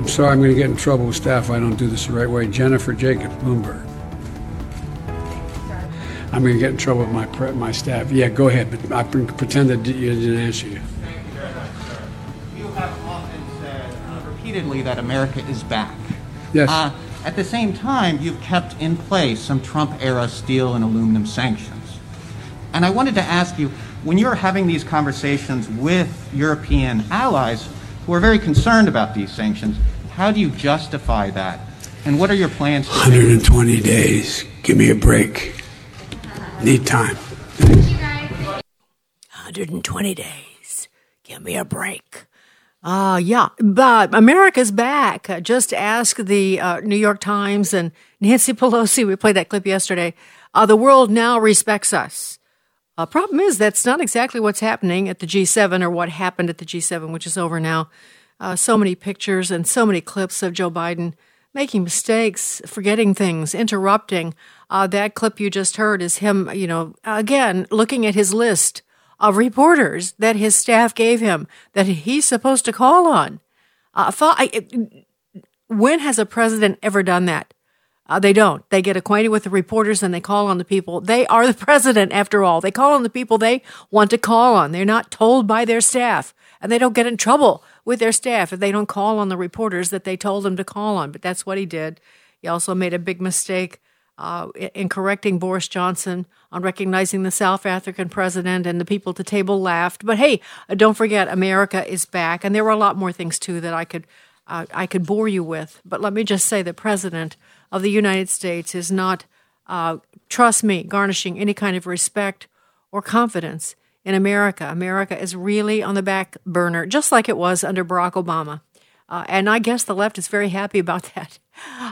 I'm sorry, I'm going to get in trouble with staff if I don't do this the right way. Jennifer Jacob Bloomberg. I'm going to get in trouble with my my staff. Yeah, go ahead, but I pretend that you didn't answer you. You have often said uh, repeatedly that America is back. Yes. Uh, at the same time, you've kept in place some Trump era steel and aluminum sanctions. And I wanted to ask you when you're having these conversations with European allies who are very concerned about these sanctions, how do you justify that? And what are your plans? 120 days. Give me a break. Need time. 120 days. Give me a break. Uh, yeah, but America's back. Uh, just ask the uh, New York Times and Nancy Pelosi. We played that clip yesterday. Uh, the world now respects us. Uh, problem is, that's not exactly what's happening at the G7 or what happened at the G7, which is over now. Uh, so many pictures and so many clips of Joe Biden making mistakes, forgetting things, interrupting. Uh, that clip you just heard is him, you know, again, looking at his list of reporters that his staff gave him that he's supposed to call on. Uh, when has a president ever done that? Uh, they don't. They get acquainted with the reporters and they call on the people. They are the president, after all. They call on the people they want to call on. They're not told by their staff, and they don't get in trouble with their staff if they don't call on the reporters that they told them to call on. But that's what he did. He also made a big mistake uh, in correcting Boris Johnson on recognizing the South African president, and the people at the table laughed. But hey, uh, don't forget, America is back, and there were a lot more things too that I could uh, I could bore you with. But let me just say, the president of the United States is not, uh, trust me, garnishing any kind of respect or confidence in America. America is really on the back burner, just like it was under Barack Obama. Uh, and I guess the left is very happy about that.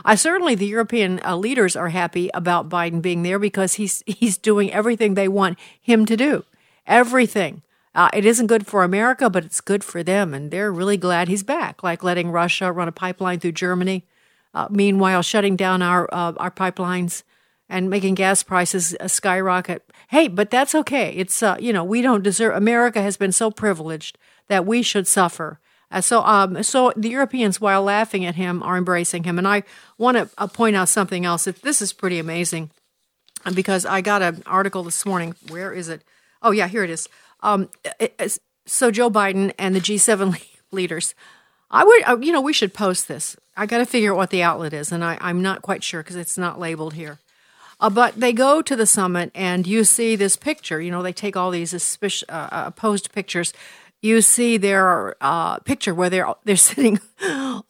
I certainly the European uh, leaders are happy about Biden being there because he's he's doing everything they want him to do. Everything. Uh, it isn't good for America, but it's good for them, and they're really glad he's back. Like letting Russia run a pipeline through Germany, uh, meanwhile shutting down our uh, our pipelines and making gas prices uh, skyrocket. Hey, but that's okay. It's you know we don't deserve. America has been so privileged that we should suffer uh, so, um, so the Europeans, while laughing at him, are embracing him. And I want to uh, point out something else. This is pretty amazing uh, because I got an article this morning. Where is it? Oh, yeah, here it is. Um, it, so Joe Biden and the G7 leaders. I would, uh, you know, we should post this. I got to figure out what the outlet is, and I, am not quite sure because it's not labeled here. Uh, but they go to the summit, and you see this picture. You know, they take all these uh, uh, posed pictures you see their uh, picture where they're they're sitting,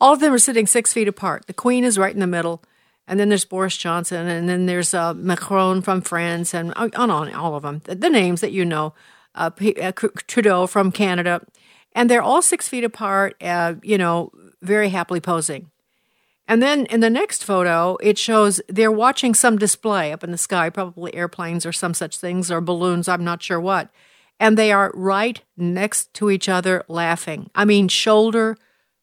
all of them are sitting six feet apart. The Queen is right in the middle, and then there's Boris Johnson, and then there's uh, Macron from France, and on, on all of them, the, the names that you know, uh, uh Trudeau from Canada, and they're all six feet apart, uh, you know, very happily posing. And then in the next photo, it shows they're watching some display up in the sky, probably airplanes or some such things, or balloons, I'm not sure what and they are right next to each other laughing. I mean, shoulder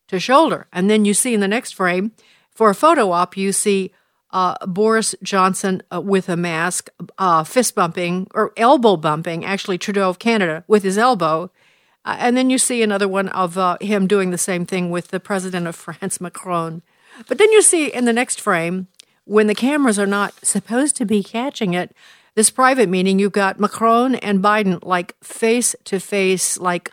to shoulder. And then you see in the next frame, for a photo op, you see uh, Boris Johnson uh, with a mask, uh, fist bumping or elbow bumping, actually, Trudeau of Canada with his elbow. Uh, and then you see another one of uh, him doing the same thing with the president of France, Macron. But then you see in the next frame, when the cameras are not supposed to be catching it, this private meeting, you've got Macron and Biden like face to face, like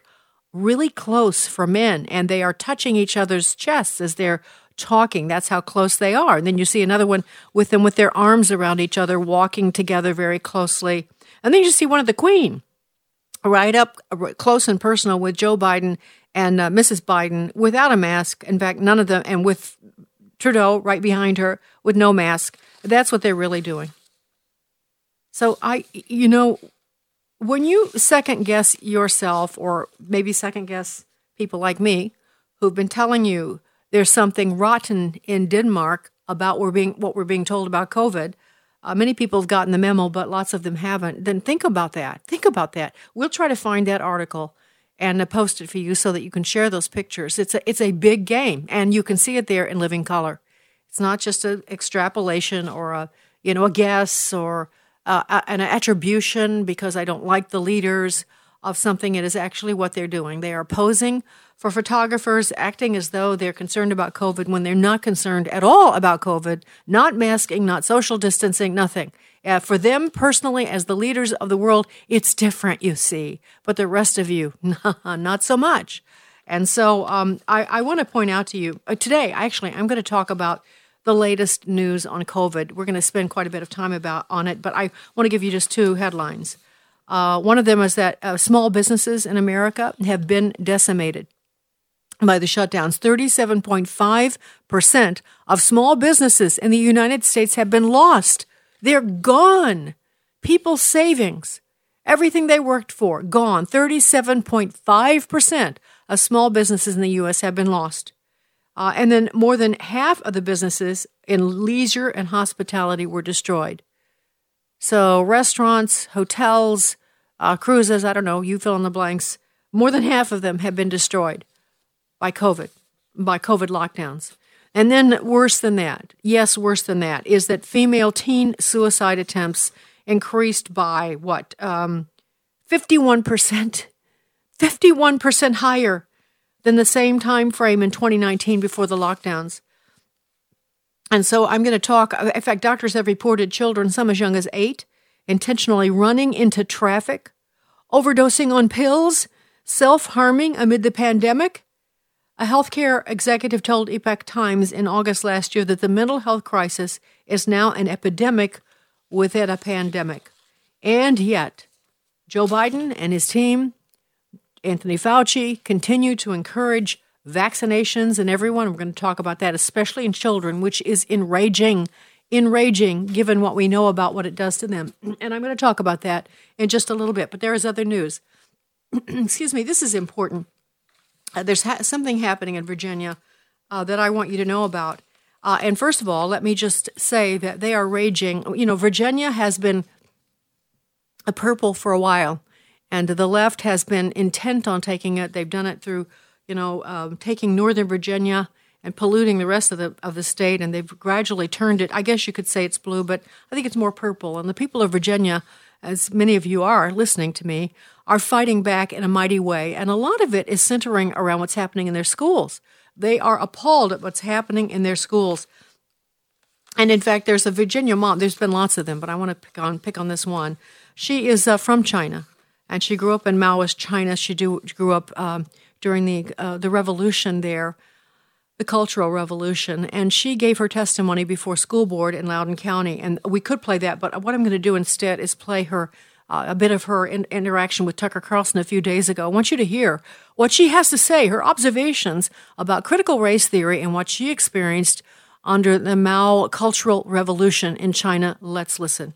really close for men, and they are touching each other's chests as they're talking. That's how close they are. And then you see another one with them with their arms around each other, walking together very closely. And then you see one of the Queen. right up close and personal with Joe Biden and uh, Mrs. Biden without a mask. In fact, none of them, and with Trudeau right behind her with no mask. That's what they're really doing. So I, you know, when you second guess yourself, or maybe second guess people like me, who've been telling you there's something rotten in Denmark about we're being what we're being told about COVID. Uh, many people have gotten the memo, but lots of them haven't. Then think about that. Think about that. We'll try to find that article and post it for you so that you can share those pictures. It's a it's a big game, and you can see it there in living color. It's not just an extrapolation or a you know a guess or uh, an attribution because I don't like the leaders of something. It is actually what they're doing. They are posing for photographers, acting as though they're concerned about COVID when they're not concerned at all about COVID, not masking, not social distancing, nothing. Uh, for them personally, as the leaders of the world, it's different, you see. But the rest of you, not so much. And so um, I, I want to point out to you uh, today, actually, I'm going to talk about the latest news on COVID. We're going to spend quite a bit of time about on it, but I want to give you just two headlines. Uh, one of them is that uh, small businesses in America have been decimated by the shutdowns. 37.5% of small businesses in the United States have been lost. They're gone. People's savings, everything they worked for, gone. 37.5% of small businesses in the U.S. have been lost. Uh, and then more than half of the businesses in leisure and hospitality were destroyed. So, restaurants, hotels, uh, cruises, I don't know, you fill in the blanks, more than half of them have been destroyed by COVID, by COVID lockdowns. And then, worse than that, yes, worse than that, is that female teen suicide attempts increased by what? Um, 51%. 51% higher than the same time frame in 2019 before the lockdowns. And so I'm going to talk. In fact, doctors have reported children, some as young as eight, intentionally running into traffic, overdosing on pills, self harming amid the pandemic. A healthcare executive told Epoch Times in August last year that the mental health crisis is now an epidemic within a pandemic. And yet, Joe Biden and his team Anthony Fauci continue to encourage vaccinations in everyone. We're going to talk about that, especially in children, which is enraging, enraging given what we know about what it does to them. And I'm going to talk about that in just a little bit. But there is other news. Excuse me, this is important. Uh, there's ha- something happening in Virginia uh, that I want you to know about. Uh, and first of all, let me just say that they are raging. You know, Virginia has been a purple for a while and the left has been intent on taking it. They've done it through, you know, um, taking Northern Virginia and polluting the rest of the of the state, and they've gradually turned it. I guess you could say it's blue, but I think it's more purple. And the people of Virginia, as many of you are listening to me, are fighting back in a mighty way, and a lot of it is centering around what's happening in their schools. They are appalled at what's happening in their schools. And in fact, there's a Virginia mom. There's been lots of them, but I want to pick on pick on this one. She is uh, from China and she grew up in Maoist China. She do, grew up um, during the uh, the revolution there, the Cultural Revolution, and she gave her testimony before school board in Loudoun County. And we could play that, but what I'm going to do instead is play her. Uh, a bit of her in- interaction with Tucker Carlson a few days ago. I want you to hear what she has to say, her observations about critical race theory and what she experienced under the Mao Cultural Revolution in China. Let's listen.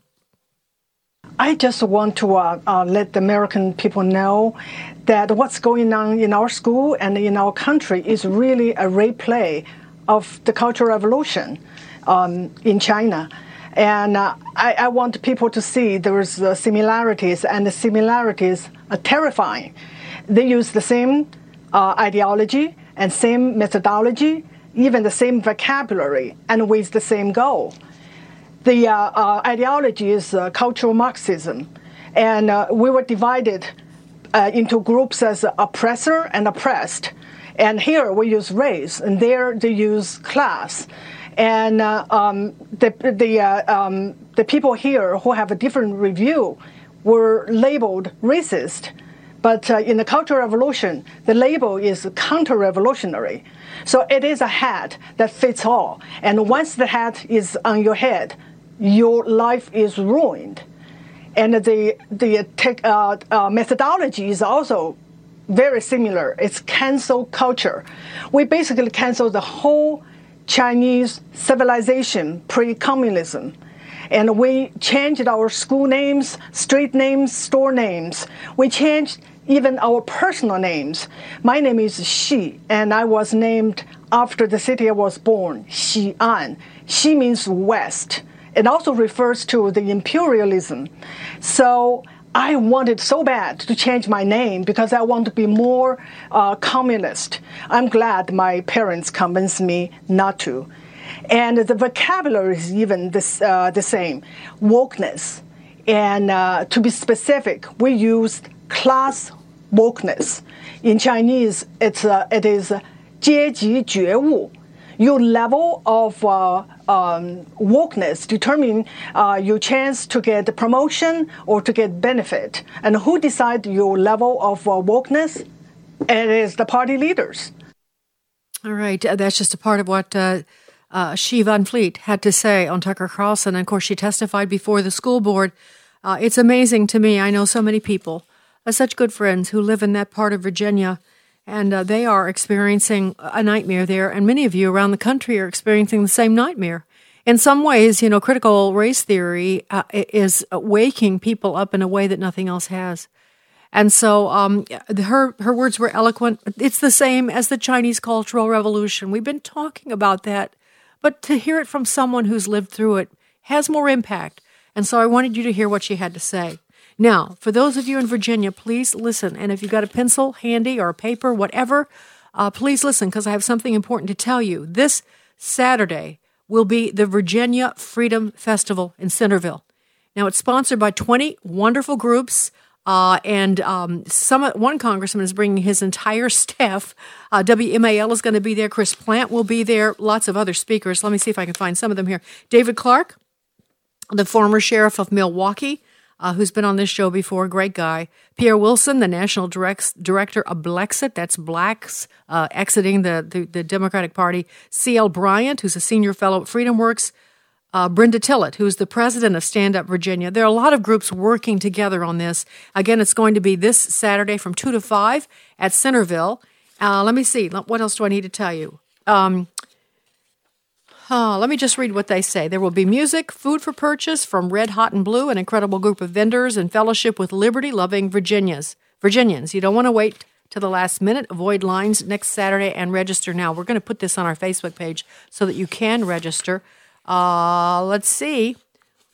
I just want to uh, uh, let the American people know that what's going on in our school and in our country is really a replay of the Cultural Revolution um, in China. And uh, I, I, want people to see there's uh, similarities, and the similarities are terrifying. They use the same uh, ideology and same methodology, even the same vocabulary, and with the same goal the uh, uh, ideology is uh, cultural Marxism, and we were divided into groups as oppressor and oppressed. And here we use race, and there they use class. And um, the the um, the people here who have a different review were labeled racist. But uh, in the Cultural Revolution, the label is counter-revolutionary. So it is a hat that fits all. And once the hat is on your head, your life is ruined. and the the tech, uh, uh, methodology is also very similar. It's cancel culture. We basically cancel the whole Chinese civilization pre-communism. And we changed our school names, street names, store names. We changed even our personal names. My name is Xi, and I was named after the city I was born, Xi'an. Xi means west It also refers to the imperialism. So I wanted so bad to change my name because I want to be more uh, communist. I'm glad my parents convinced me not to. And the vocabulary is even this, uh, the same wokeness. And uh, to be specific, we used class wokeness. In Chinese, it's, uh, it is 阶级觉悟 your level of uh, um, wokeness determine uh, your chance to get promotion or to get benefit. And who decide your level of uh, wokeness? It is the party leaders. All right, uh, that's just a part of what uh, uh, Xi Van Fleet had to say on Tucker Carlson. And of course, she testified before the school board. it's amazing to me. I know so many people, such good friends who live in that part of Virginia and uh, they are experiencing a nightmare there. And many of you around the country are experiencing the same nightmare. In some ways, you know, critical race theory uh, is waking people up in a way that nothing else has. And so, um, her her words were eloquent. It's the same as the Chinese Cultural Revolution. We've been talking about that, but to hear it from someone who's lived through it has more impact. And so, I wanted you to hear what she had to say. Now, for those of you in Virginia, please listen. And if you've got a pencil handy or a paper, whatever, uh, please listen because I have something important to tell you. This Saturday will be the Virginia Freedom Festival in Centreville. Now, it's sponsored by 20 wonderful groups. Uh, and um, some one congressman is bringing his entire staff. Uh, WMAL is going to be there. Chris Plante will be there. Lots of other speakers. Let me see if I can find some of them here. David Clarke, the former sheriff of Milwaukee, uh, who's been on this show before, great guy. Pierre Wilson, the national direct, director of Blexit, that's blacks uh, exiting the, the, the, Democratic Party. C.L. Bryant, who's a senior fellow at FreedomWorks. Uh, Brenda Tillett, who's the president of Stand Up Virginia. There are a lot of groups working together on this. Again, it's going to be this Saturday from 2 to 5 at Centreville. Uh, let me see. What else do I need to tell you? Um, Oh, let me just read what they say. There will be music, food for purchase from Red Hot and Blue, an incredible group of vendors, and fellowship with liberty loving Virginians. Virginians, you don't want to wait to the last minute. Avoid lines next Saturday and register now. We're going to put this on our Facebook page so that you can register. Uh, let's see.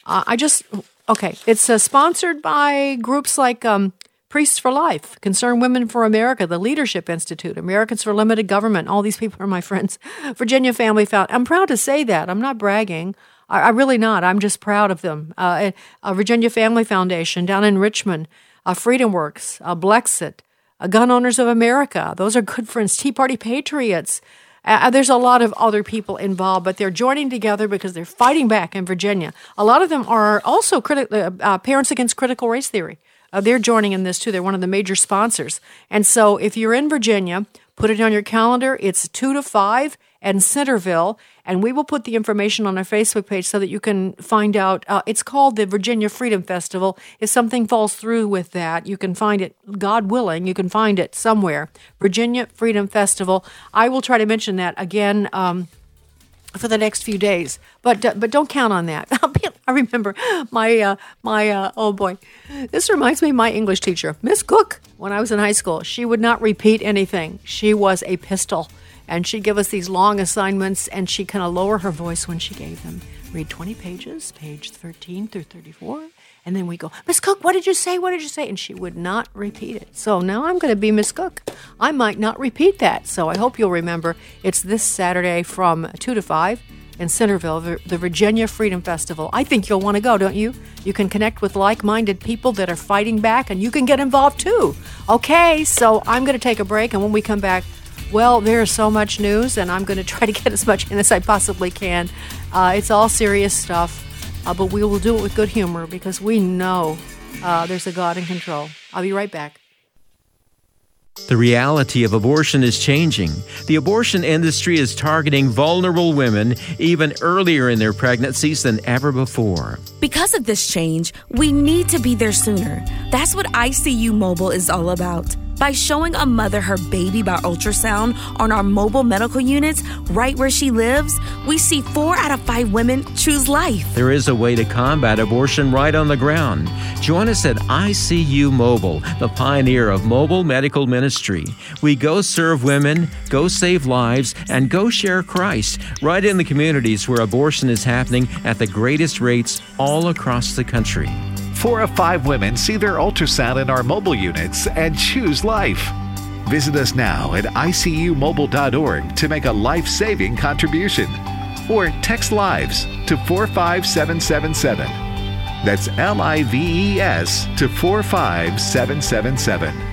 Uh, I just, okay. It's uh, sponsored by groups like um, Priests for Life, Concerned Women for America, the Leadership Institute, Americans for Limited Government. All these people are my friends. Virginia Family Found. I'm proud to say that. I'm not bragging. I, I really not. I'm just proud of them. Uh, uh, Virginia Family Foundation down in Richmond, uh, Freedom Works, uh, Blexit, uh, Gun Owners of America. Those are good friends. Tea Party Patriots. Uh, there's a lot of other people involved, but they're joining together because they're fighting back in Virginia. A lot of them are also criti- uh, Parents Against Critical Race Theory. Uh, they're joining in this too. They're one of the major sponsors. And so if you're in Virginia, put it on your calendar. It's 2 to 5 and Centreville. And we will put the information on our Facebook page so that you can find out. Uh, it's called the Virginia Freedom Festival. If something falls through with that, you can find it, God willing, you can find it somewhere. Virginia Freedom Festival. I will try to mention that again. Um, for the next few days. But but don't count on that. I remember my uh, my uh, oh boy, this reminds me of my English teacher, Miss Cook, when I was in high school. She would not repeat anything. She was a pistol, and she'd give us these long assignments, and she'd kind of lower her voice when she gave them. Read twenty pages, page thirteen through thirty-four. And then we go, Miss Cook, what did you say? What did you say? And she would not repeat it. So now I'm going to be Miss Cook. I might not repeat that. So I hope you'll remember it's this Saturday from 2 to 5 in Centreville, the Virginia Freedom Festival. I think you'll want to go, don't you? You can connect with like minded people that are fighting back and you can get involved too. Okay, so I'm going to take a break. And when we come back, well, there's so much news, and I'm going to try to get as much in as I possibly can. Uh, it's all serious stuff uh, but we will do it with good humor because we know uh, there's a God in control. I'll be right back. The reality of abortion is changing. The abortion industry is targeting vulnerable women even earlier in their pregnancies than ever before. Because of this change, we need to be there sooner. That's what ICU Mobile is all about. By showing a mother her baby by ultrasound on our mobile medical units right where she lives, we see four out of five women choose life. There is a way to combat abortion right on the ground. Join us at ICU Mobile, the pioneer of mobile medical ministry. We go serve women, go save lives, and go share Christ right in the communities where abortion is happening at the greatest rates all across the country. Four of five women see their ultrasound in our mobile units and choose life. Visit us now at icumobile.org to make a life saving contribution or text lives to 45777. That's L I V E S to 45777.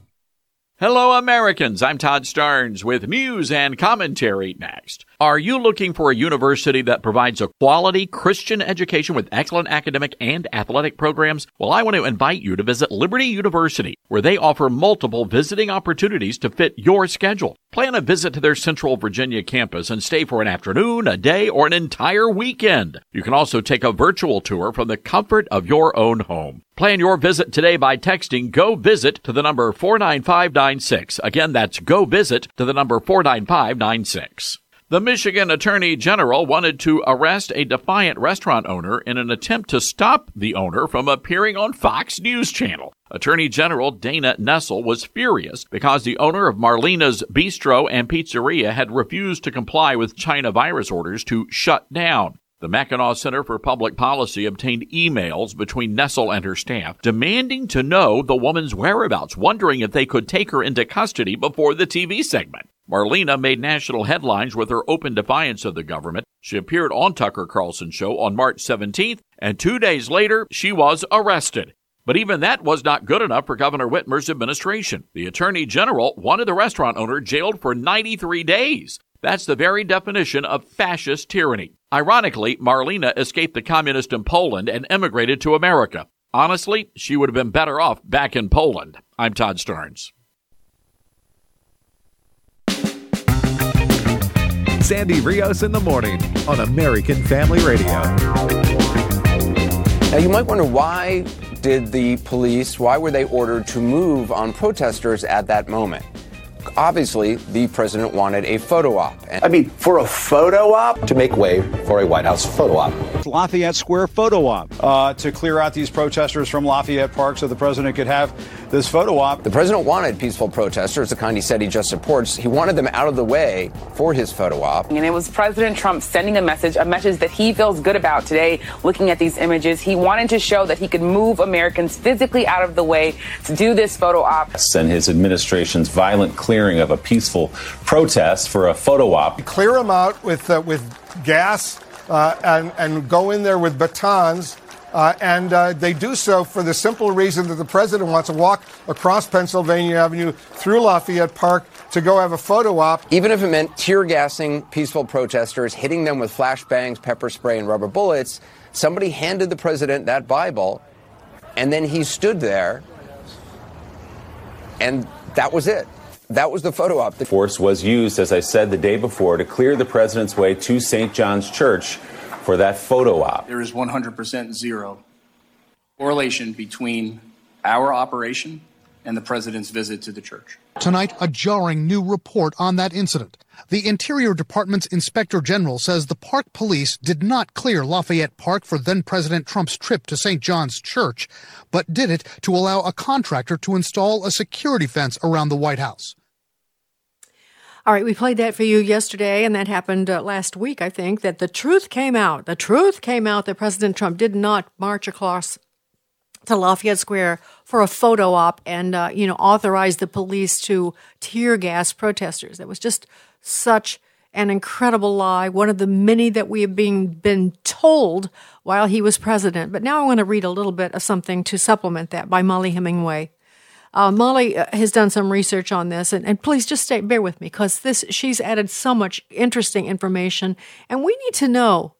Hello, Americans. I'm Todd Starnes with news and commentary next. Are you looking for a university that provides a quality Christian education with excellent academic and athletic programs? Well, I want to invite you to visit Liberty University, where they offer multiple visiting opportunities to fit your schedule. Plan a visit to their Central Virginia campus and stay for an afternoon, a day, or an entire weekend. You can also take a virtual tour from the comfort of your own home. Plan your visit today by texting Go Visit to the number 49596. Again, that's Go Visit to the number 49596. The Michigan Attorney General wanted to arrest a defiant restaurant owner in an attempt to stop the owner from appearing on Fox News Channel. Attorney General Dana Nessel was furious because the owner of Marlena's Bistro and Pizzeria had refused to comply with China virus orders to shut down. The Mackinac Center for Public Policy obtained emails between Nessel and her staff demanding to know the woman's whereabouts, wondering if they could take her into custody before the TV segment. Marlena made national headlines with her open defiance of the government. She appeared on Tucker Carlson's show on March 17th, and two days later, she was arrested. But even that was not good enough for Governor Whitmer's administration. The Attorney General wanted the restaurant owner jailed for 93 days. That's the very definition of fascist tyranny. Ironically, Marlena escaped the communists in Poland and emigrated to America. Honestly, she would have been better off back in Poland. I'm Todd Starnes. Sandy Rios in the morning on American Family Radio. Now you might wonder why did the police, why were they ordered to move on protesters at that moment? Obviously, the president wanted a photo op. I mean, for a photo op? To make way for a White House photo op. Lafayette Square photo op uh, to clear out these protesters from Lafayette Park so the president could have this photo op. The president wanted peaceful protesters, the kind he said he just supports. He wanted them out of the way for his photo op. And it was President Trump sending a message, a message that he feels good about today, looking at these images. He wanted to show that he could move Americans physically out of the way to do this photo op. And his administration's violent clearing of a peaceful protest for a photo op. Clear them out with, uh, with gas uh, and, and go in there with batons. Uh, and uh, they do so for the simple reason that the president wants to walk across Pennsylvania Avenue through Lafayette Park to go have a photo op. Even if it meant tear gassing peaceful protesters, hitting them with flashbangs, pepper spray, and rubber bullets, somebody handed the president that Bible, and then he stood there, and that was it. That was the photo op. The force was used, as I said the day before, to clear the president's way to St. John's Church for that photo op. There is 100% zero correlation between our operation and the president's visit to the church. Tonight, a jarring new report on that incident. The Interior Department's Inspector General says the park police did not clear Lafayette Park for then President Trump's trip to St. John's Church, but did it to allow a contractor to install a security fence around the White House. All right, we played that for you yesterday, and that happened uh, last week, I think, that the truth came out. The truth came out that President Trump did not march across to Lafayette Square for a photo op and, uh, you know, authorize the police to tear gas protesters. That was just such an incredible lie, one of the many that we have been, been told while he was president. But now I want to read a little bit of something to supplement that by Mollie Hemingway. Uh, Mollie uh, has done some research on this, and, and please just stay, bear with me because this she's added so much interesting information, and we need to know.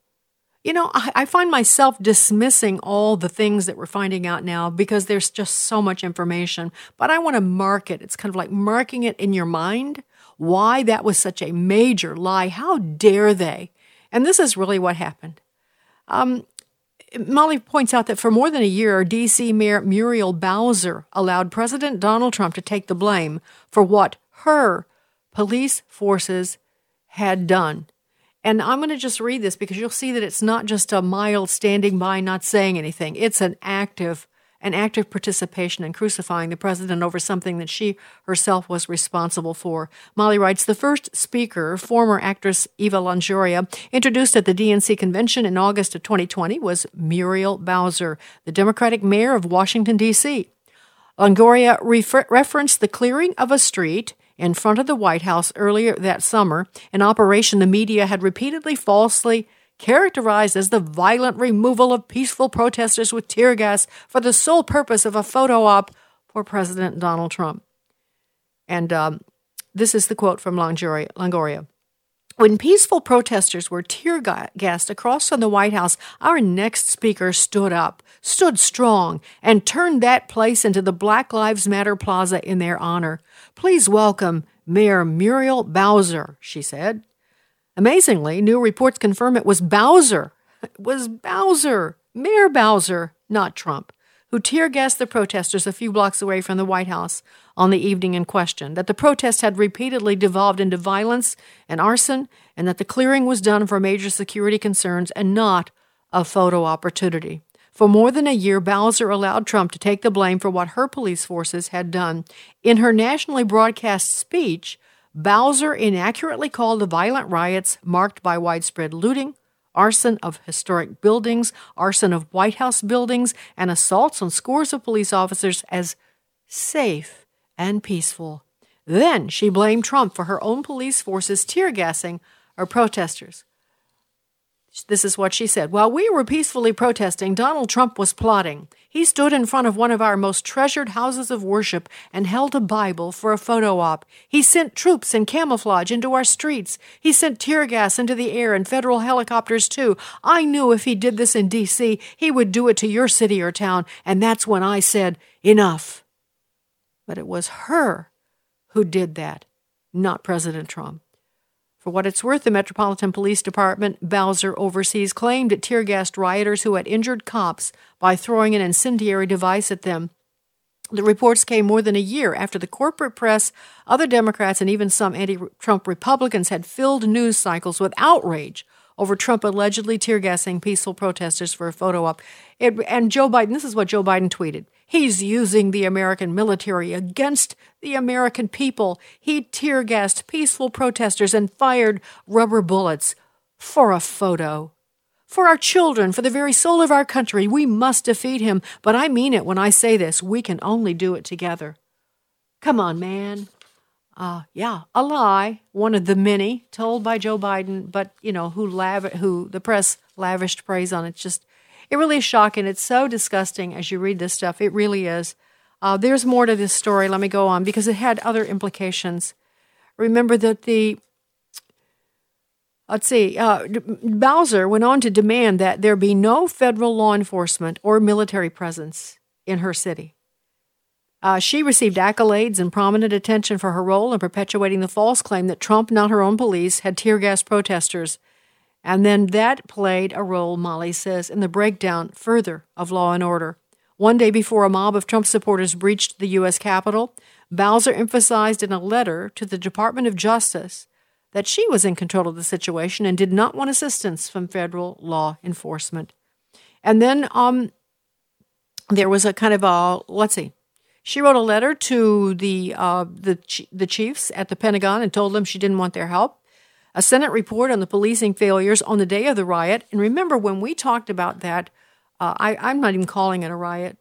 You know, I, I find myself dismissing all the things that we're finding out now because there's just so much information. But I want to mark it. It's kind of like marking it in your mind why that was such a major lie. How dare they? And this is really what happened. Um, Mollie points out that for more than a year, D.C. Mayor Muriel Bowser allowed President Donald Trump to take the blame for what her police forces had done. And I'm going to just read this because you'll see that it's not just a mild standing by, not saying anything. It's an active an active participation in crucifying the president over something that she herself was responsible for. Mollie writes The first speaker, former actress Eva Longoria, introduced at the DNC convention in August of 2020 was Muriel Bowser, the Democratic mayor of Washington, D.C. Longoria refer- referenced the clearing of a street in front of the White House earlier that summer, an operation the media had repeatedly falsely characterized as the violent removal of peaceful protesters with tear gas for the sole purpose of a photo op for President Donald Trump. And um, this is the quote from Longoria. When peaceful protesters were tear gassed across from the White House, our next speaker stood up, stood strong, and turned that place into the Black Lives Matter Plaza in their honor. Please welcome Mayor Muriel Bowser, she said. Amazingly, new reports confirm it was Bowser. It was Bowser, Mayor Bowser, not Trump, who tear gassed the protesters a few blocks away from the White House on the evening in question. That the protest had repeatedly devolved into violence and arson, and that the clearing was done for major security concerns and not a photo opportunity. For more than a year, Bowser allowed Trump to take the blame for what her police forces had done. In her nationally broadcast speech, Bowser inaccurately called the violent riots marked by widespread looting, arson of historic buildings, arson of White House buildings, and assaults on scores of police officers as safe and peaceful. Then she blamed Trump for her own police forces tear gassing our protesters. This is what she said. While we were peacefully protesting, Donald Trump was plotting. He stood in front of one of our most treasured houses of worship and held a Bible for a photo op. He sent troops in camouflage into our streets. He sent tear gas into the air and federal helicopters, too. I knew if he did this in D.C., he would do it to your city or town, and that's when I said, enough. But it was her who did that, not President Trump. For what it's worth, the Metropolitan Police Department, Bowser oversees, claimed it tear gassed rioters who had injured cops by throwing an incendiary device at them. The reports came more than a year after the corporate press, other Democrats, and even some anti Trump Republicans had filled news cycles with outrage over Trump allegedly tear gassing peaceful protesters for a photo op. It, and Joe Biden, this is what Joe Biden tweeted. He's using the American military against the American people. He tear gassed peaceful protesters and fired rubber bullets for a photo. For our children, for the very soul of our country, we must defeat him. But I mean it when I say this. We can only do it together. Come on, man. Uh, yeah, a lie, one of the many told by Joe Biden, but you know who lav- who the press lavished praise on. It's just it really is shocking. It's so disgusting as you read this stuff. It really is. Uh, there's more to this story. Let me go on because it had other implications. Remember that the let's see, uh, Bowser went on to demand that there be no federal law enforcement or military presence in her city. Uh, she received accolades and prominent attention for her role in perpetuating the false claim that Trump, not her own police, had tear gas protesters and then that played a role, Mollie says, in the breakdown further of law and order. One day before a mob of Trump supporters breached the U.S. Capitol, Bowser emphasized in a letter to the Department of Justice that she was in control of the situation and did not want assistance from federal law enforcement. And then um, there was a kind of a let's see. She wrote a letter to the uh, the the chiefs at the Pentagon and told them she didn't want their help. A Senate report on the policing failures on the day of the riot. And remember when we talked about that, uh, I, I'm not even calling it a riot.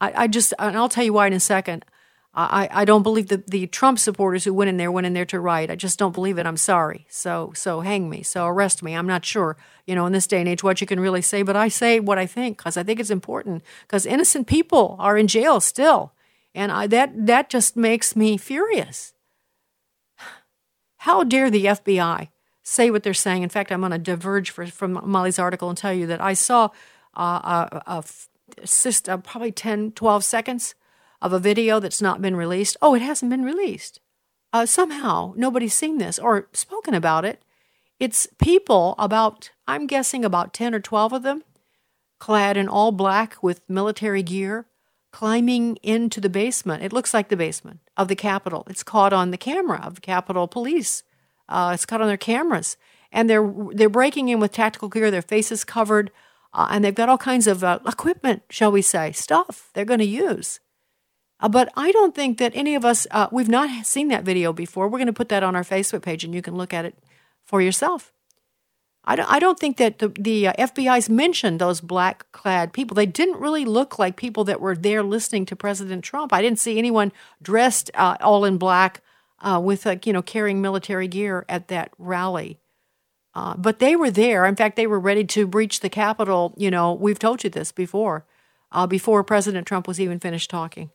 I, I just, and I'll tell you why in a second. I, I don't believe the, the Trump supporters who went in there went in there to riot. I just don't believe it. I'm sorry. So so hang me. So arrest me. I'm not sure, you know, in this day and age what you can really say, but I say what I think because I think it's important because innocent people are in jail still. And I, that that just makes me furious. How dare the FBI say what they're saying? In fact, I'm going to diverge for, from Mollie's article and tell you that I saw uh, a, probably 10, 12 seconds of a video that's not been released. Oh, it hasn't been released. Uh, somehow nobody's seen this or spoken about it. It's people about, I'm guessing about 10 or 12 of them, clad in all black with military gear, climbing into the basement. It looks like the basement of the Capitol. It's caught on the camera of the Capitol Police. Uh, it's caught on their cameras, and they're they're breaking in with tactical gear. Their faces covered, uh, and they've got all kinds of uh, equipment, shall we say, stuff they're going to use. Uh, but I don't think that any of us, uh, we've not seen that video before. We're going to put that on our Facebook page and you can look at it for yourself. I don't, I don't think that the, the uh, FBI's mentioned those black clad people. They didn't really look like people that were there listening to President Trump. I didn't see anyone dressed uh, all in black uh, with, uh, you know, carrying military gear at that rally. Uh, but they were there. In fact, they were ready to breach the Capitol. You know, we've told you this before, uh, before President Trump was even finished talking.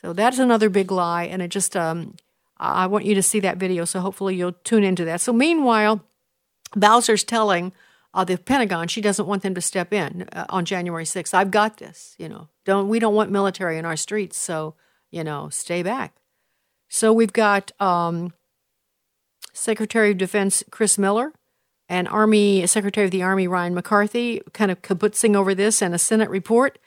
So that's another big lie, and it just um, I want you to see that video. So hopefully you'll tune into that. So meanwhile, Bowser's telling uh, the Pentagon she doesn't want them to step in uh, on January 6th. I've got this. You know, don't we don't want military in our streets, so you know, stay back. So we've got um, Secretary of Defense Chris Miller and Army Secretary of the Army Ryan McCarthy kind of kibutzing over this, and a Senate report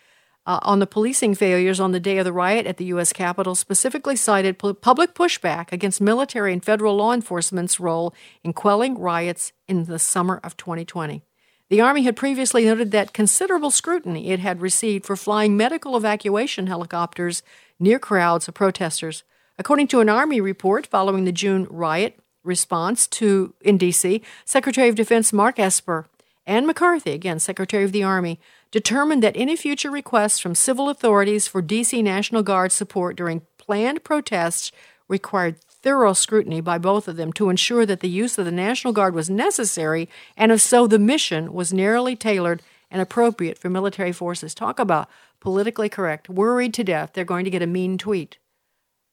uh, on the policing failures on the day of the riot at the U.S. Capitol specifically cited public pushback against military and federal law enforcement's role in quelling riots in the summer of 2020. The Army had previously noted that considerable scrutiny it had received for flying medical evacuation helicopters near crowds of protesters. According to an Army report following the June riot response to in D.C., Secretary of Defense Mark Esper and McCarthy, again Secretary of the Army, determined that any future requests from civil authorities for D.C. National Guard support during planned protests required thorough scrutiny by both of them to ensure that the use of the National Guard was necessary and, if so, the mission was narrowly tailored and appropriate for military forces. Talk about politically correct. Worried to death they're going to get a mean tweet.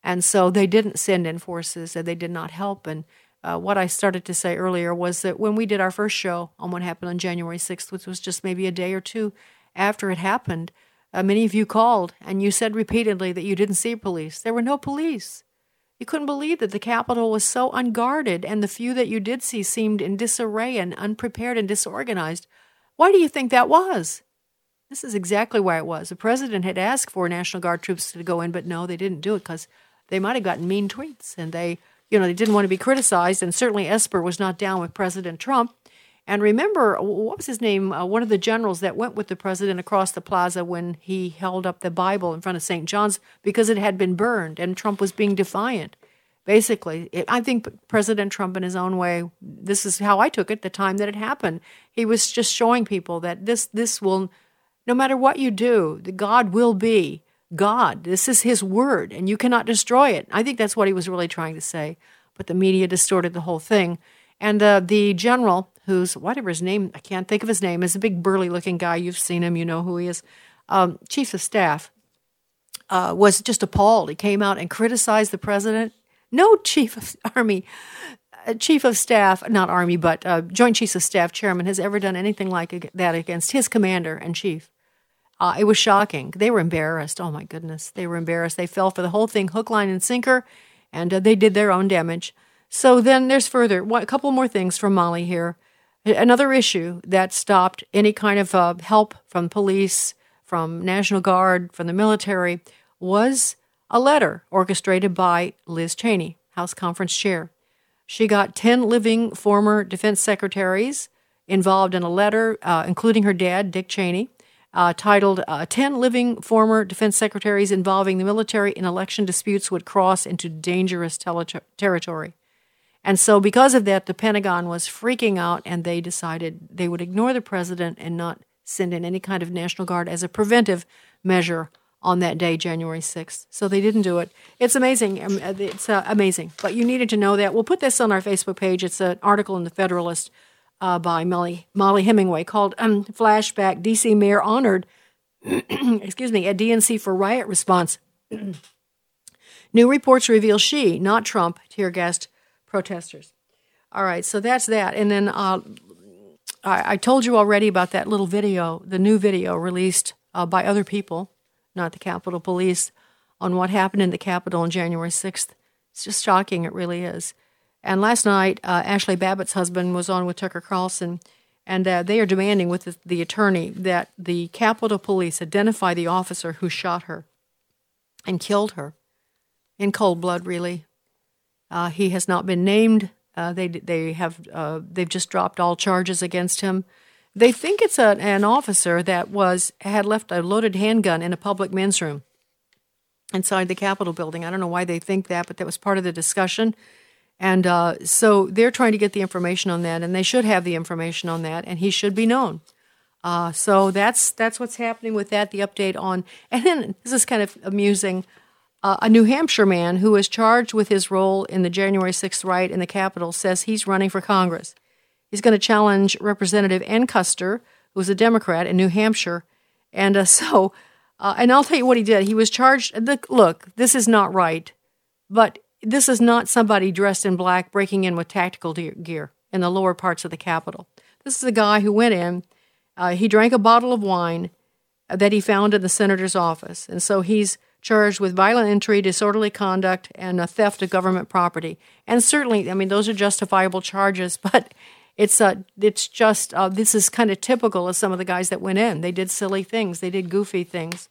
And so they didn't send in forces and they did not help. And uh, what I started to say earlier was that when we did our first show on what happened on January 6th, which was just maybe a day or two after it happened, uh, many of you called and you said repeatedly that you didn't see police. There were no police. You couldn't believe that the Capitol was so unguarded, and the few that you did see seemed in disarray and unprepared and disorganized. Why do you think that was? This is exactly why it was. The president had asked for National Guard troops to go in, but no, they didn't do it because they might have gotten mean tweets and they you know, they didn't want to be criticized, and certainly Esper was not down with President Trump. And remember, what was his name? Uh, one of the generals that went with the president across the plaza when he held up the Bible in front of St. John's because it had been burned and Trump was being defiant. Basically, it, I think President Trump, in his own way, this is how I took it the time that it happened. He was just showing people that this, this will, no matter what you do, the God will be God. This is His word, and you cannot destroy it. I think that's what he was really trying to say, but the media distorted the whole thing. And uh, the general, who's whatever his name, I can't think of his name, is a big burly looking guy. You've seen him, you know who he is. Um, chief of staff uh, was just appalled. He came out and criticized the president. No chief of army, uh, chief of staff, not army, but uh, Joint Chiefs of Staff chairman has ever done anything like that against his commander and chief. Uh, it was shocking. They were embarrassed. Oh my goodness, they were embarrassed. They fell for the whole thing, hook, line, and sinker, and uh, they did their own damage. So then there's further. a couple more things from Mollie here. Another issue that stopped any kind of uh, help from police from National Guard, from the military, was a letter orchestrated by Liz Cheney, House Conference Chair. She got 10 living former defense secretaries involved in a letter, uh, including her dad, Dick Cheney, uh, titled uh, 10 Living Former Defense Secretaries Involving the Military in Election Disputes Would Cross into Dangerous tele- Territory. And so, because of that, the Pentagon was freaking out and they decided they would ignore the president and not send in any kind of National Guard as a preventive measure on that day, January 6th. So they didn't do it. It's amazing. Um, it's uh, amazing. But you needed to know that. We'll put this on our Facebook page. It's an article in the Federalist uh, by Molly, Mollie Hemingway called um, Flashback DC Mayor Honored, excuse me, at DNC for Riot Response. New reports reveal she, not Trump, tear gassed protesters. All right, so that's that. And then uh, I, I, told you already about that little video, the new video released uh, by other people, not the Capitol Police, on what happened in the Capitol on January 6th. It's just shocking, it really is. And last night, uh, Ashli Babbitt's husband was on with Tucker Carlson, and uh, they are demanding with the, the attorney that the Capitol Police identify the officer who shot her and killed her in cold blood, really. Uh, he has not been named. Uh, they they have uh, they've just dropped all charges against him. They think it's a, an officer that was had left a loaded handgun in a public men's room inside the Capitol building. I don't know why they think that, but that was part of the discussion. And uh, so they're trying to get the information on that, and they should have the information on that, and he should be known. Uh, so that's that's what's happening with that. The update on, and then this is kind of amusing. Uh, a New Hampshire man who was charged with his role in the January 6th riot in the Capitol says he's running for Congress. He's going to challenge Representative Ann Kuster, who's a Democrat in New Hampshire. And uh, so, uh, and I'll tell you what he did. He was charged. Look, this is not right, but this is not somebody dressed in black breaking in with tactical gear in the lower parts of the Capitol. This is a guy who went in, uh, he drank a bottle of wine that he found in the senator's office. And so he's charged with violent entry, disorderly conduct, and a theft of government property. And certainly, I mean, those are justifiable charges, but it's uh, it's just uh, this is kind of typical of some of the guys that went in. They did silly things, they did goofy things,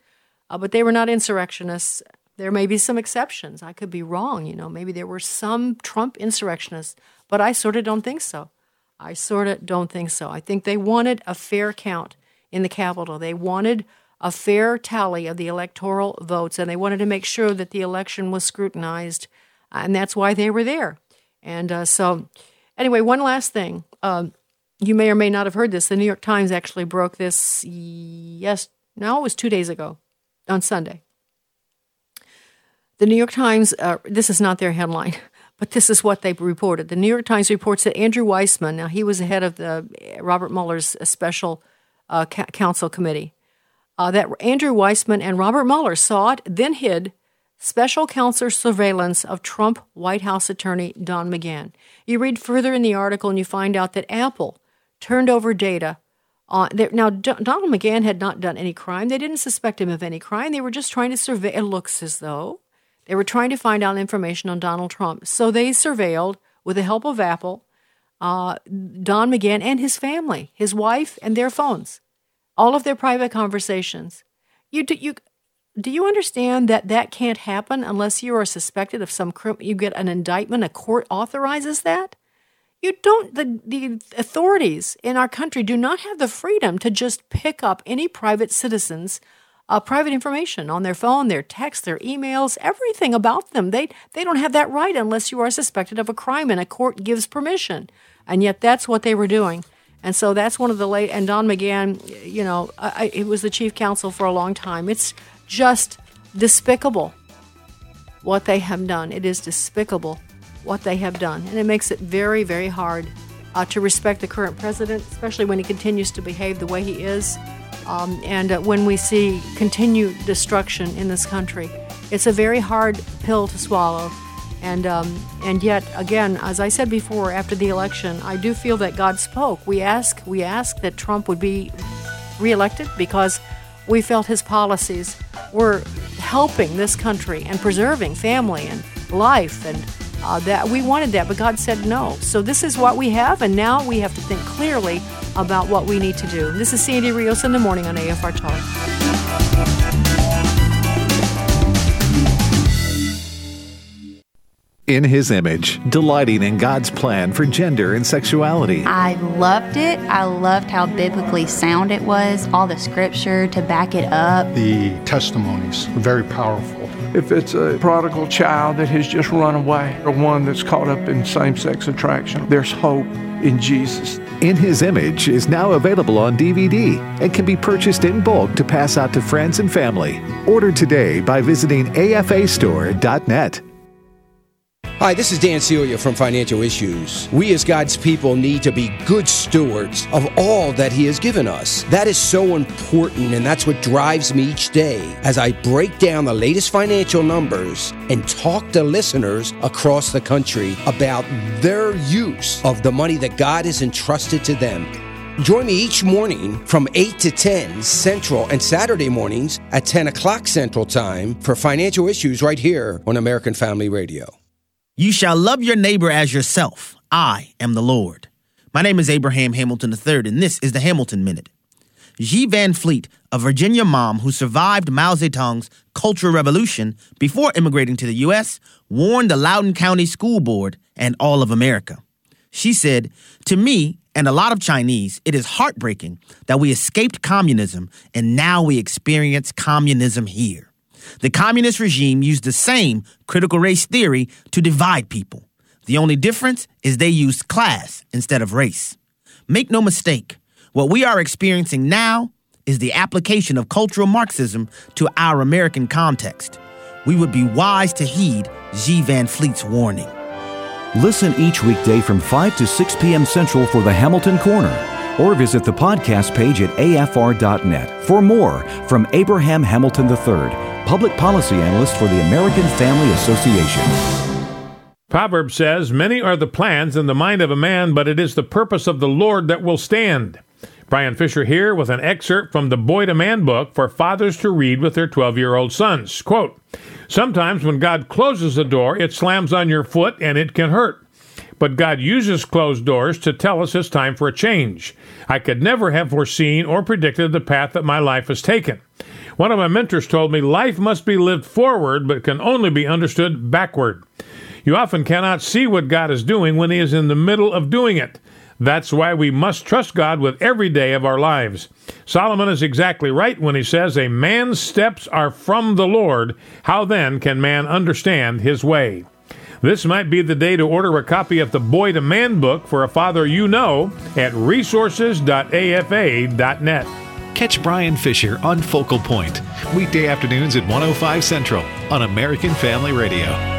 uh, but they were not insurrectionists. There may be some exceptions. I could be wrong. You know, maybe there were some Trump insurrectionists, but I sort of don't think so. I sort of don't think so. I think they wanted a fair count in the Capitol. They wanted a fair tally of the electoral votes, and they wanted to make sure that the election was scrutinized, and that's why they were there. And uh, so, anyway, one last thing. Um, you may or may not have heard this. The New York Times actually broke this, yes, no, it was two days ago on Sunday. The New York Times, uh, this is not their headline, but this is what they reported. The New York Times reports that Andrew Weissmann, now he was the head of the Robert Mueller's special uh, counsel committee, uh, that Andrew Weissmann and Robert Mueller sought, then hid, special counsel surveillance of Trump White House attorney Don McGahn. You read further in the article and you find out that Apple turned over data on. Now, Donald McGahn had not done any crime. They didn't suspect him of any crime. They were just trying to survey. It looks as though they were trying to find out information on Donald Trump. So they surveilled, with the help of Apple, uh, Don McGahn and his family, his wife, and their phones all of their private conversations. You do you do you understand that that can't happen unless you are suspected of some crime? You get an indictment, a court authorizes that. You don't. The the authorities in our country do not have the freedom to just pick up any private citizens. Uh, private information on their phone, their texts, their emails, everything about them. They they don't have that right unless you are suspected of a crime and a court gives permission. And yet that's what they were doing. And so that's one of the late, and Don McGahn, you know, I, it was the chief counsel for a long time. It's just despicable what they have done. It is despicable what they have done. And it makes it very, very hard uh, to respect the current president, especially when he continues to behave the way he is. Um, and uh, when we see continued destruction in this country, it's a very hard pill to swallow. And um, and yet again, as I said before, after the election, I do feel that God spoke. We ask we ask that Trump would be reelected because we felt his policies were helping this country and preserving family and life and uh, that we wanted that, but God said no. So this is what we have, and now we have to think clearly about what we need to do. This is Sandy Rios in the morning on AFR Talk. In his image, delighting in God's plan for gender and sexuality. I loved it. I loved how biblically sound it was, all the scripture to back it up. The testimonies were very powerful if it's a prodigal child that has just run away or one that's caught up in same sex attraction, there's hope in Jesus. In His Image is now available on DVD and can be purchased in bulk to pass out to friends and family. Order today by visiting afastore.net. Hi, this is Dan Celia from Financial Issues. We as God's people need to be good stewards of all that He has given us. That is so important, and that's what drives me each day as I break down the latest financial numbers and talk to listeners across the country about their use of the money that God has entrusted to them. Join me each morning from 8 to 10 Central and Saturday mornings at 10 o'clock Central Time for Financial Issues right here on American Family Radio. You shall love your neighbor as yourself. I am the Lord. My name is Abraham Hamilton III, and this is the Hamilton Minute. Xi Van Fleet, a Virginia mom who survived Mao Zedong's Cultural Revolution before immigrating to the U.S., warned the Loudoun County School Board and all of America. She said, To me, and a lot of Chinese, it is heartbreaking that we escaped communism and now we experience communism here. The communist regime used the same critical race theory to divide people. The only difference is they used class instead of race. Make no mistake, what we are experiencing now is the application of cultural Marxism to our American context. We would be wise to heed Xi Van Fleet's warning. Listen each weekday from 5 to 6 p.m. Central for the Hamilton Corner, or visit the podcast page at afr.net for more from Abraham Hamilton III public policy analyst for the American Family Association. Proverb says, Many are the plans in the mind of a man, but it is the purpose of the Lord that will stand. Brian Fisher here with an excerpt from the Boy to Man book for fathers to read with their 12 year old sons. Quote, Sometimes when God closes a door, it slams on your foot and it can hurt. But God uses closed doors to tell us it's time for a change. I could never have foreseen or predicted the path that my life has taken. One of my mentors told me life must be lived forward, but can only be understood backward. You often cannot see what God is doing when He is in the middle of doing it. That's why we must trust God with every day of our lives. Solomon is exactly right when he says, A man's steps are from the Lord. How then can man understand his way? This might be the day to order a copy of the Boy to Man book for a father you know at resources.afa.net. Catch Brian Fisher on Focal Point, weekday afternoons at 105 Central on American Family Radio.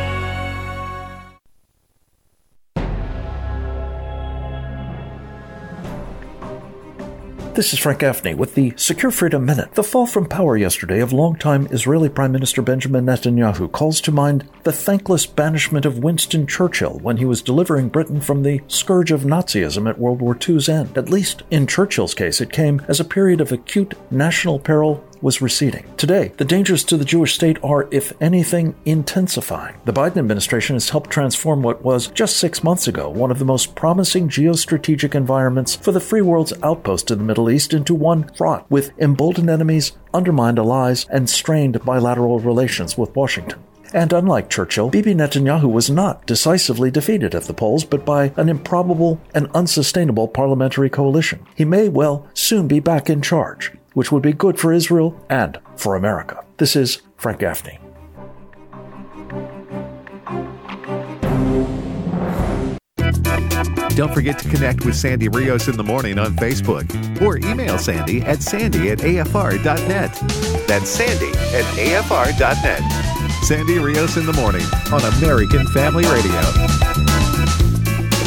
This is Frank Gaffney with the Secure Freedom Minute. The fall from power yesterday of longtime Israeli Prime Minister Benjamin Netanyahu calls to mind the thankless banishment of Winston Churchill when he was delivering Britain from the scourge of Nazism at World War II's end. At least in Churchill's case, it came as a period of acute national peril was receding. Today, the dangers to the Jewish state are, if anything, intensifying. The Biden administration has helped transform what was, just six months ago, one of the most promising geostrategic environments for the free world's outpost in the Middle East into one fraught with emboldened enemies, undermined allies, and strained bilateral relations with Washington. And unlike Churchill, Bibi Netanyahu was not decisively defeated at the polls, but by an improbable and unsustainable parliamentary coalition. He may well soon be back in charge which would be good for Israel and for America. This is Frank Gaffney. Don't forget to connect with Sandy Rios in the morning on Facebook or email Sandy at sandy at afr.net. That's sandy at afr.net. Sandy Rios in the morning on American Family Radio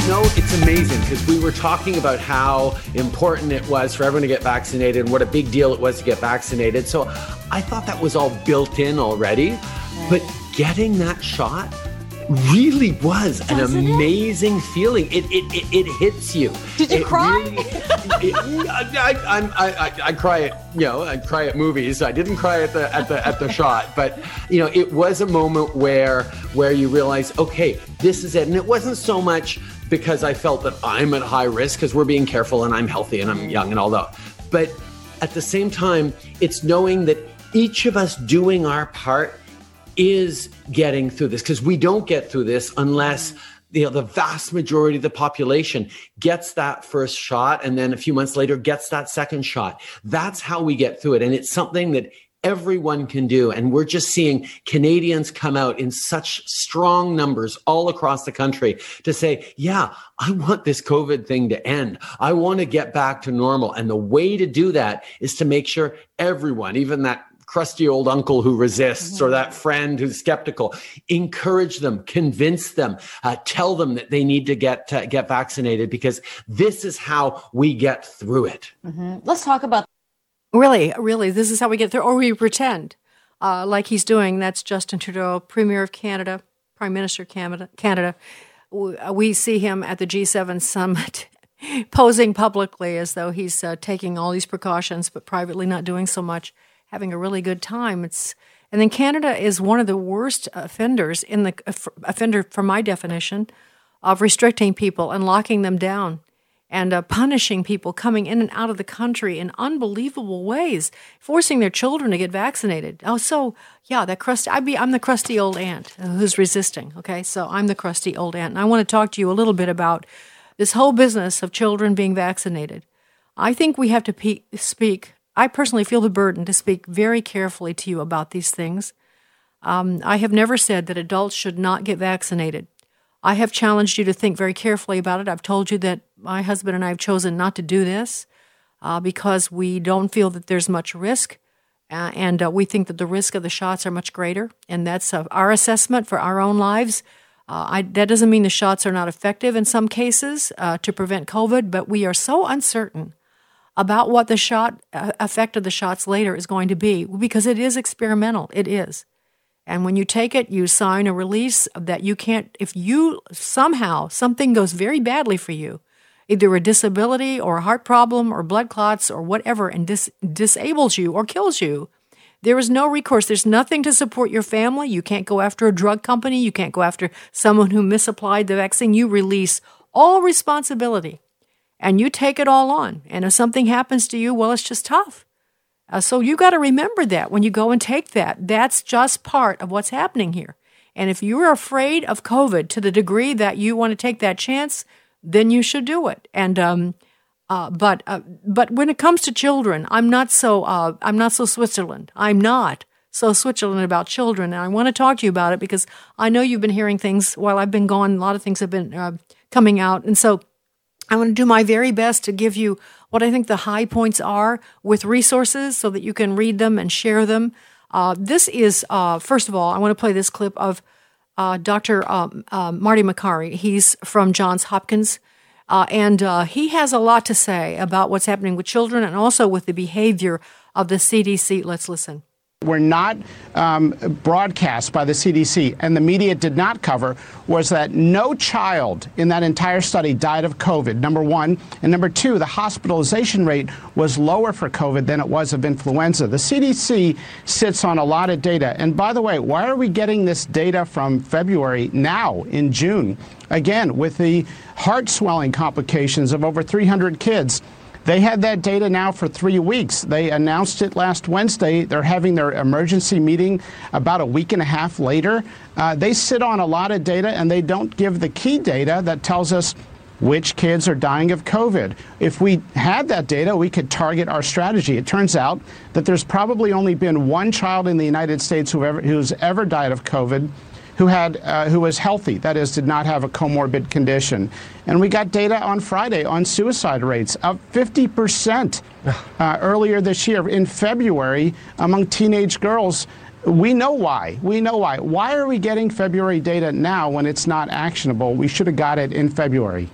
know it's amazing because we were talking about how important it was for everyone to get vaccinated and what a big deal it was to get vaccinated. So I thought that was all built in already. But getting that shot really was Does an amazing it feeling. It, it, it, it, hits you. Did you it cry? Really, it, I, I, I, I, cry at you know I cry at movies. I didn't cry at the at the at the shot, but you know it was a moment where where you realize okay this is it, and it wasn't so much because I felt that I'm at high risk because we're being careful and I'm healthy and I'm young and all that. But at the same time, it's knowing that each of us doing our part is getting through this because we don't get through this unless you know the vast majority of the population gets that first shot and then a few months later gets that second shot that's how we get through it and it's something that everyone can do. And we're just seeing canadians come out in such strong numbers all across the country to say yeah i want this covid thing to end. I want to get back to normal. And the way to do that is to make sure everyone even that crusty old uncle who resists or that friend who's skeptical encourage them convince them uh, tell them that they need to get uh, get vaccinated because this is how we get through it. Mm-hmm. let's talk about really really this is how we get through or we pretend uh, like he's doing. That's justin trudeau premier of canada prime minister canada canada. We see him at the g7 summit posing publicly as though he's uh, taking all these precautions but privately not doing so much having a really good time. It's and then Canada is one of the worst offenders in the offender, from my definition, of restricting people and locking them down and uh, punishing people coming in and out of the country in unbelievable ways, forcing their children to get vaccinated. Oh, so yeah, that crusty. I be I'm the crusty old aunt who's resisting. Okay, so I'm the crusty old aunt, and I want to talk to you a little bit about this whole business of children being vaccinated. I think we have to pe- speak I personally feel the burden to speak very carefully to you about these things. Um, I have never said that adults should not get vaccinated. I have challenged you to think very carefully about it. I've told you that my husband and I have chosen not to do this uh, because we don't feel that there's much risk. Uh, and uh, we think that the risk of the shots are much greater. And that's uh, our assessment for our own lives. Uh, I, that doesn't mean the shots are not effective in some cases uh, to prevent COVID, but we are so uncertain about what the shot effect of the shots later is going to be because it is experimental. It is. And when you take it, you sign a release that you can't, if you somehow something goes very badly for you, either a disability or a heart problem or blood clots or whatever, and dis- disables you or kills you, there is no recourse. There's nothing to support your family. You can't go after a drug company. You can't go after someone who misapplied the vaccine. You release all responsibility and you take it all on. And if something happens to you, well, it's just tough. Uh, so you got to remember that when you go and take that. That's just part of what's happening here. And if you're afraid of COVID to the degree that you want to take that chance, then you should do it. And um, uh, but uh, but when it comes to children, I'm not so uh, I'm not so Switzerland. I'm not so Switzerland about children, and I want to talk to you about it because I know you've been hearing things while I've been gone. A lot of things have been uh, coming out, and so I want to do my very best to give you what I think the high points are with resources so that you can read them and share them. Uh, this is, uh, first of all, I want to play this clip of uh, Dr. Um, uh, Marty Makary. He's from Johns Hopkins. Uh, and uh, he has a lot to say about what's happening with children and also with the behavior of the CDC. Let's listen were not um, broadcast by the CDC and the media did not cover was that no child in that entire study died of COVID, number one. And number two, the hospitalization rate was lower for COVID than it was of influenza. The CDC sits on a lot of data. And by the way, why are we getting this data from February now in June? Again, with the heart swelling complications of over 300 kids. They had that data now for three weeks. They announced it last Wednesday. They're having their emergency meeting about a week and a half later. Uh, they sit on a lot of data and they don't give the key data that tells us which kids are dying of COVID. If we had that data, we could target our strategy. It turns out that there's probably only been one child in the United States who ever, who's ever died of COVID who had uh, who was healthy, that is, did not have a comorbid condition. And we got data on Friday on suicide rates of 50 percent uh, earlier this year in February among teenage girls. We know why. We know why. Why are we getting February data now when it's not actionable? We should have got it in February.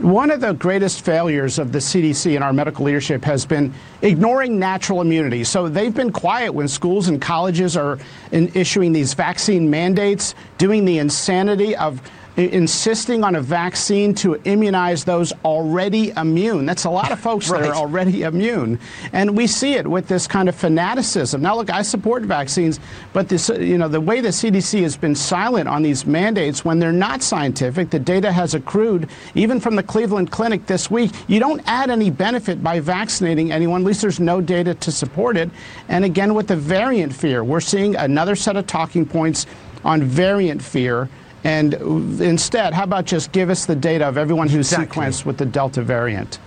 One of the greatest failures of the CDC and our medical leadership has been ignoring natural immunity. So they've been quiet when schools and colleges are issuing these vaccine mandates, doing the insanity of insisting on a vaccine to immunize those already immune. That's a lot of folks right. that are already immune. And we see it with this kind of fanaticism. Now, look, I support vaccines, but this, you know, the way the CDC has been silent on these mandates when they're not scientific, the data has accrued, even from the Cleveland Clinic this week, you don't add any benefit by vaccinating anyone. At least there's no data to support it. And again, with the variant fear, we're seeing another set of talking points on variant fear. And instead, how about just give us the data of everyone who's exactly. sequenced with the Delta variant?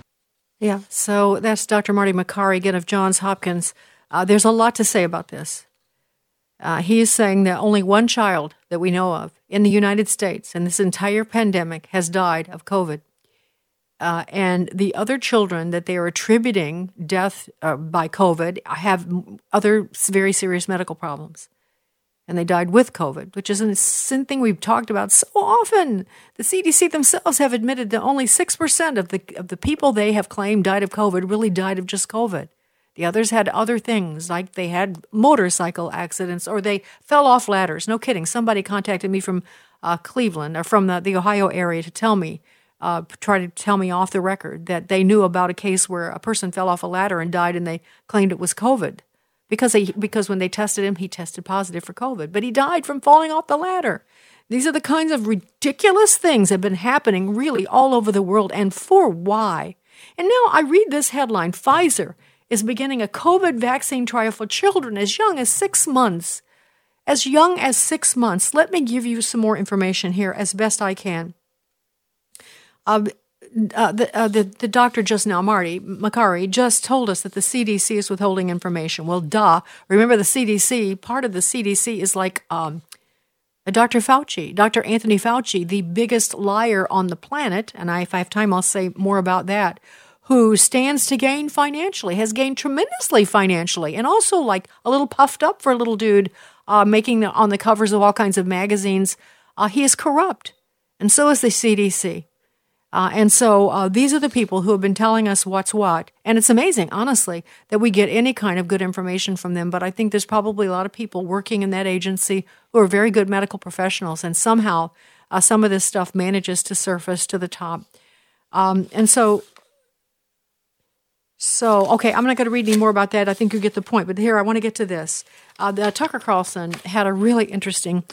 Yeah, so that's Dr. Marty Makary again of Johns Hopkins. Uh, there's a lot to say about this. Uh, he is saying that only one child that we know of in the United States in this entire pandemic has died of COVID. Uh, and the other children that they are attributing death uh, by COVID have other very serious medical problems. And they died with COVID, which is a thing we've talked about so often. The CDC themselves have admitted that only 6% of the, of the people they have claimed died of COVID really died of just COVID. The others had other things, like they had motorcycle accidents or they fell off ladders. No kidding. Somebody contacted me from uh, Cleveland or from the, the Ohio area to tell me uh, try to tell me off the record that they knew about a case where a person fell off a ladder and died, and they claimed it was COVID because they, because when they tested him, he tested positive for COVID, but he died from falling off the ladder. These are the kinds of ridiculous things that have been happening really all over the world, and for why? And now I read this headline: Pfizer is beginning a COVID vaccine trial for children as young as six months. As young as six months. Let me give you some more information here as best I can. Uh, uh, the, uh, the, the doctor just now, Marty Makary, just told us that the CDC is withholding information. Well, duh. Remember, the CDC, part of the CDC is like um, Dr. Fauci, Dr. Anthony Fauci, the biggest liar on the planet. And I, if I have time, I'll say more about that. Who stands to gain financially, has gained tremendously financially, and also like a little puffed up for a little dude uh, making the, on the covers of all kinds of magazines. Uh, he is corrupt, and so is the CDC. Uh, and so uh, these are the people who have been telling us what's what. And it's amazing, honestly, that we get any kind of good information from them. But I think there's probably a lot of people working in that agency who are very good medical professionals. And somehow uh, some of this stuff manages to surface to the top. Um, and so, so okay, I'm not going to read any more about that. I think you get the point. But here, I want to get to this. Uh, the, Tucker Carlson had a really interesting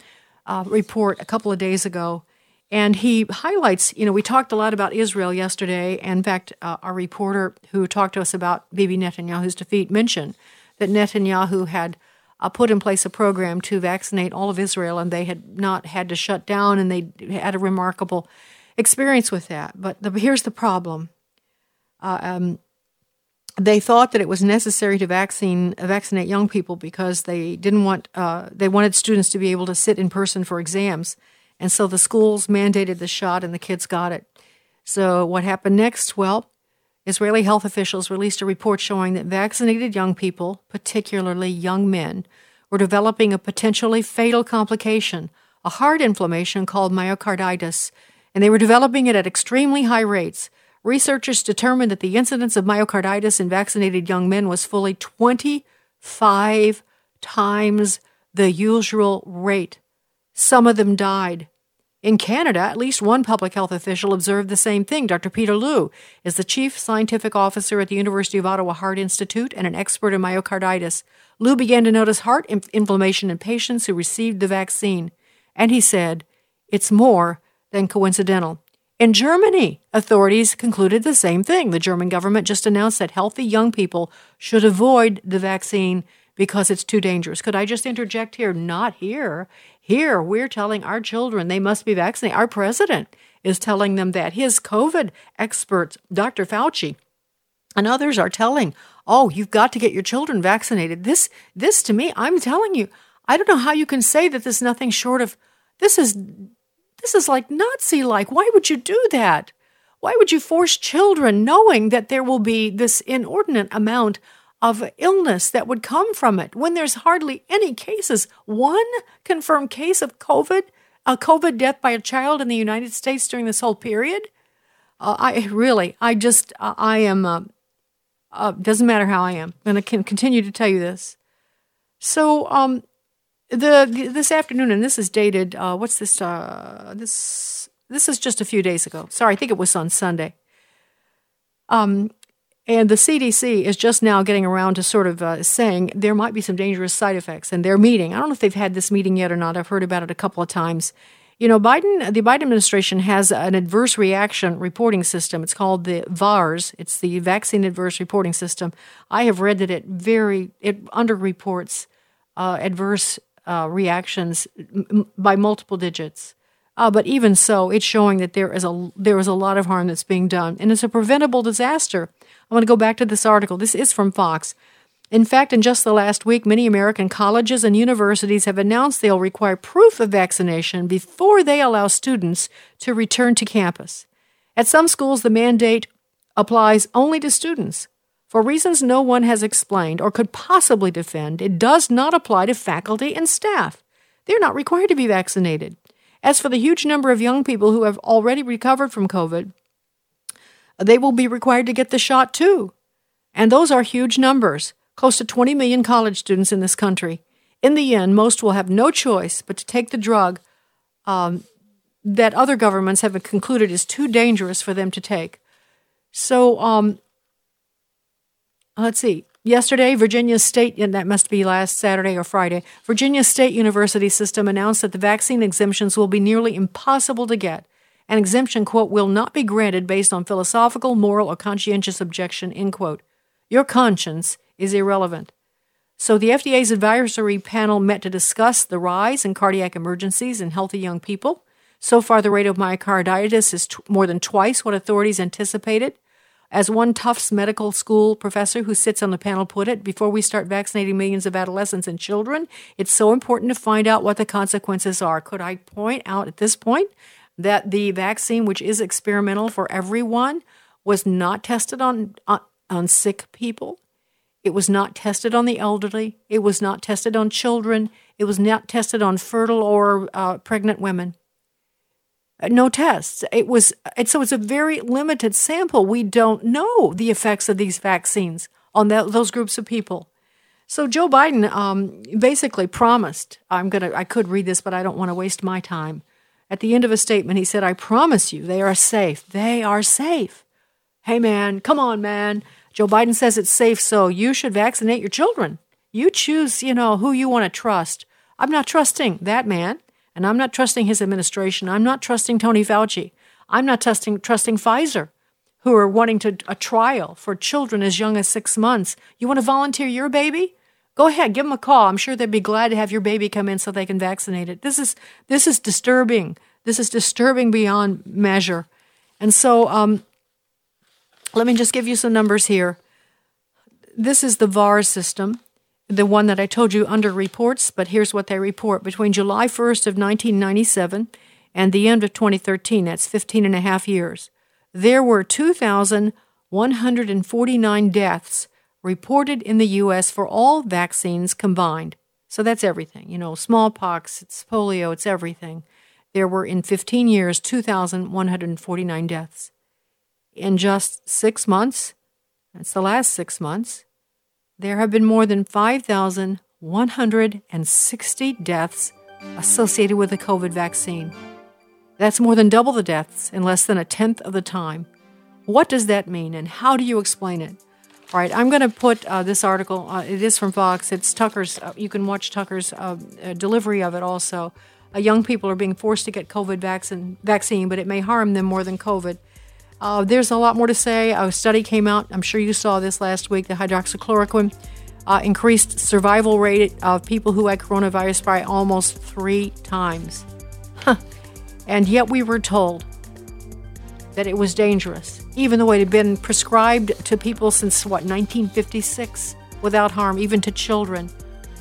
uh, report a couple of days ago and he highlights, you know, we talked a lot about Israel yesterday. In fact, uh, our reporter who talked to us about Bibi Netanyahu's defeat mentioned that Netanyahu had uh, put in place a program to vaccinate all of Israel, and they had not had to shut down, and they had a remarkable experience with that. But the, here's the problem. Uh, um, they thought that it was necessary to vaccine vaccinate young people because they didn't want uh, they wanted students to be able to sit in person for exams and so the schools mandated the shot and the kids got it. So what happened next? Well, Israeli health officials released a report showing that vaccinated young people, particularly young men, were developing a potentially fatal complication, a heart inflammation called myocarditis, and they were developing it at extremely high rates. Researchers determined that the incidence of myocarditis in vaccinated young men was fully 25 times the usual rate. Some of them died. In Canada, at least one public health official observed the same thing. Dr. Peter Liu is the chief scientific officer at the University of Ottawa Heart Institute and an expert in myocarditis. Liu began to notice heart inflammation in patients who received the vaccine, and he said, It's more than coincidental. In Germany, authorities concluded the same thing. The German government just announced that healthy young people should avoid the vaccine because it's too dangerous. Could I just interject here? Not here. Here, we're telling our children they must be vaccinated. Our president is telling them that. His COVID experts, Dr. Fauci, and others are telling, "Oh, you've got to get your children vaccinated." This this to me, I'm telling you, I don't know how you can say that this is nothing short of this is this is like Nazi like. Why would you do that? Why would you force children knowing that there will be this inordinate amount of illness that would come from it when there's hardly any cases. One confirmed case of COVID, a COVID death by a child in the United States during this whole period. Uh, I really, I just, uh, I am, uh, uh, doesn't matter how I am, and I can continue to tell you this. So, um, the, the this afternoon, and this is dated. Uh, what's this? Uh, this This is just a few days ago. Sorry, I think it was on Sunday. Um, and the CDC is just now getting around to sort of uh, saying there might be some dangerous side effects. And they're meeting. I don't know if they've had this meeting yet or not. I've heard about it a couple of times. You know, Biden, the Biden administration has an adverse reaction reporting system. It's called the VAERS. It's the Vaccine Adverse Reporting System. I have read that it very it underreports uh, adverse uh, reactions m- by multiple digits. Uh, but even so, it's showing that there is a there is a lot of harm that's being done, and it's a preventable disaster. I want to go back to this article. This is from Fox. In fact, in just the last week, many American colleges and universities have announced they'll require proof of vaccination before they allow students to return to campus. At some schools, the mandate applies only to students. For reasons no one has explained or could possibly defend, it does not apply to faculty and staff. They're not required to be vaccinated. As for the huge number of young people who have already recovered from COVID, they will be required to get the shot too. And those are huge numbers close to 20 million college students in this country. In the end, most will have no choice but to take the drug um, that other governments have concluded is too dangerous for them to take. So, um, let's see. Yesterday, Virginia State, and that must be last Saturday or Friday, Virginia State University system announced that the vaccine exemptions will be nearly impossible to get. An exemption, quote, will not be granted based on philosophical, moral, or conscientious objection, end quote. Your conscience is irrelevant. So the FDA's advisory panel met to discuss the rise in cardiac emergencies in healthy young people. So far, the rate of myocarditis is t- more than twice what authorities anticipated. As one Tufts Medical School professor who sits on the panel put it, before we start vaccinating millions of adolescents and children, it's so important to find out what the consequences are. Could I point out at this point that the vaccine, which is experimental for everyone, was not tested on, on, on sick people? It was not tested on the elderly. It was not tested on children. It was not tested on fertile or uh, pregnant women. Uh, no tests. It was, so it's a very limited sample. We don't know the effects of these vaccines on that, those groups of people. So Joe Biden um, basically promised. I'm gonna. I could read this, but I don't want to waste my time. At the end of a statement, he said, "I promise you, they are safe. They are safe." Hey, man, come on, man. Joe Biden says it's safe, so you should vaccinate your children. You choose, you know, who you want to trust. I'm not trusting that man, and I'm not trusting his administration. I'm not trusting Tony Fauci. I'm not trusting trusting Pfizer, who are wanting to a trial for children as young as six months. You want to volunteer your baby? Go ahead, give them a call. I'm sure they'd be glad to have your baby come in so they can vaccinate it. This is this is disturbing. This is disturbing beyond measure. And so, um, let me just give you some numbers here. This is the VAR system, the one that I told you under reports, but here's what they report. Between July 1st of 1997 and the end of 2013, that's 15 and a half years, there were 2,149 deaths reported in the U.S. for all vaccines combined. So that's everything. You know, smallpox, it's polio, it's everything. There were in 15 years 2,149 deaths in just six months, that's the last six months, there have been more than 5,160 deaths associated with the COVID vaccine. That's more than double the deaths in less than a tenth of the time. What does that mean, and how do you explain it? All right, I'm going to put uh, this article. Uh, it is from Fox. It's Tucker's. Uh, you can watch Tucker's uh, uh, delivery of it. Also, uh, young people are being forced to get COVID vaccine, vaccine, but it may harm them more than COVID. There's a lot more to say. A study came out, I'm sure you saw this last week, the hydroxychloroquine increased survival rate of people who had coronavirus by almost three times. and yet we were told that it was dangerous, even though it had been prescribed to people since, what, 1956 without harm, even to children.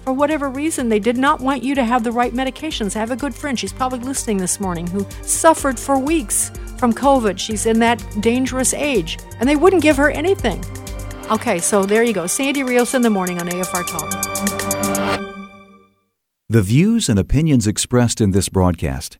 For whatever reason, they did not want you to have the right medications. I have a good friend, she's probably listening this morning, who suffered for weeks from COVID. She's in that dangerous age, and they wouldn't give her anything. Okay, so there you go. Sandy Rios in the morning on AFR Talk. The views and opinions expressed in this broadcast